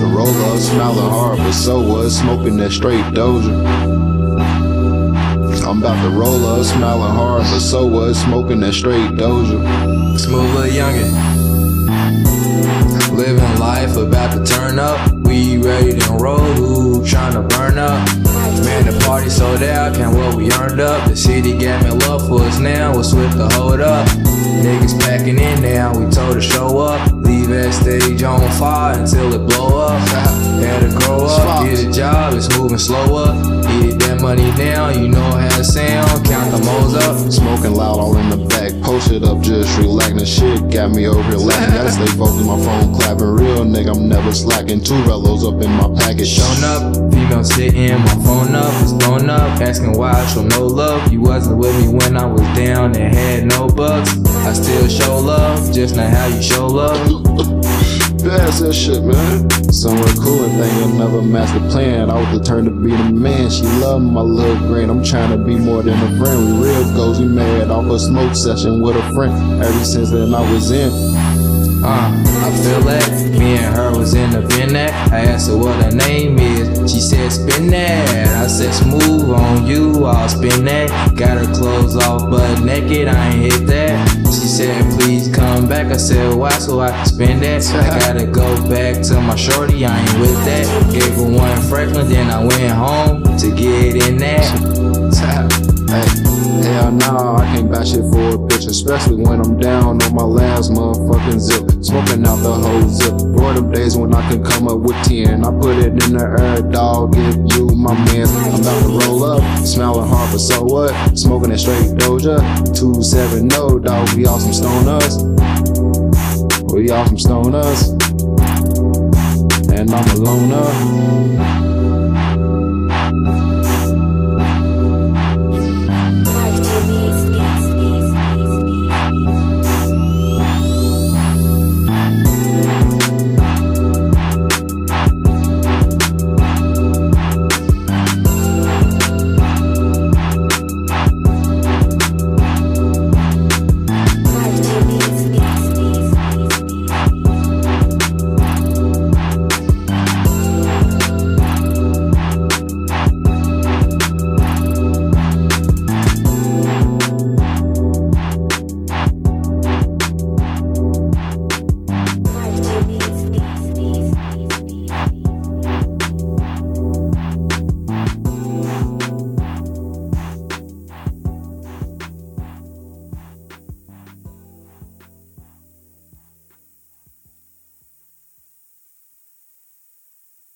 smiling hard, but so was smoking that straight doja. I'm about to roll up, smiling hard, but so was smoking that straight doja. Smooth little youngin'. Living life about to turn up. We ready to roll, who tryna burn up? Man, the party sold out, count what we earned up. The city gave me love for us now, we're swift to hold up. Niggas packing in now, we told to show up. Leave that stage on fire until it blow up. Had to grow up, get a job, it's moving slower. Get that money down, you know how it sound. Moles up. Smoking loud all in the back, posted up, just relaxing. Shit got me over here laughing. Gotta stay focused, my phone clapping. Real nigga, I'm never slacking. Two rellos up in my package. Showing up, female sitting, my phone up, it's blown up, asking why I show no love. You wasn't with me when I was down and had no bucks. I still show love, just not how you show love. Pass that shit, man. Somewhere cool and never match the plan. I was determined to be the man. She loved my little grain. I'm trying to be more than a friend. We real goals, we mad off a smoke session with a friend. Ever since then, I was in. Uh, I feel that. Me and her was in the bin that. I asked her what her name is. She said spin that. I said smooth on you, I'll spin that. Got her clothes off but naked, I ain't hit that. Back. I said why so I can spin that. I gotta go back to my shorty, I ain't with that. Gave her one Franklin, then I went home to get in that. Hell nah, I can't buy shit for a bitch, especially when I'm down on my last motherfucking zip. Smoking out the whole zip. For them days when I can come up with 10, I put it in the air, dog. Give you my man. I'm about to roll up, smiling hard, but so what? Smoking that straight doja. 270, dog. We all some stoners. We all from stoners, and I'm a loner.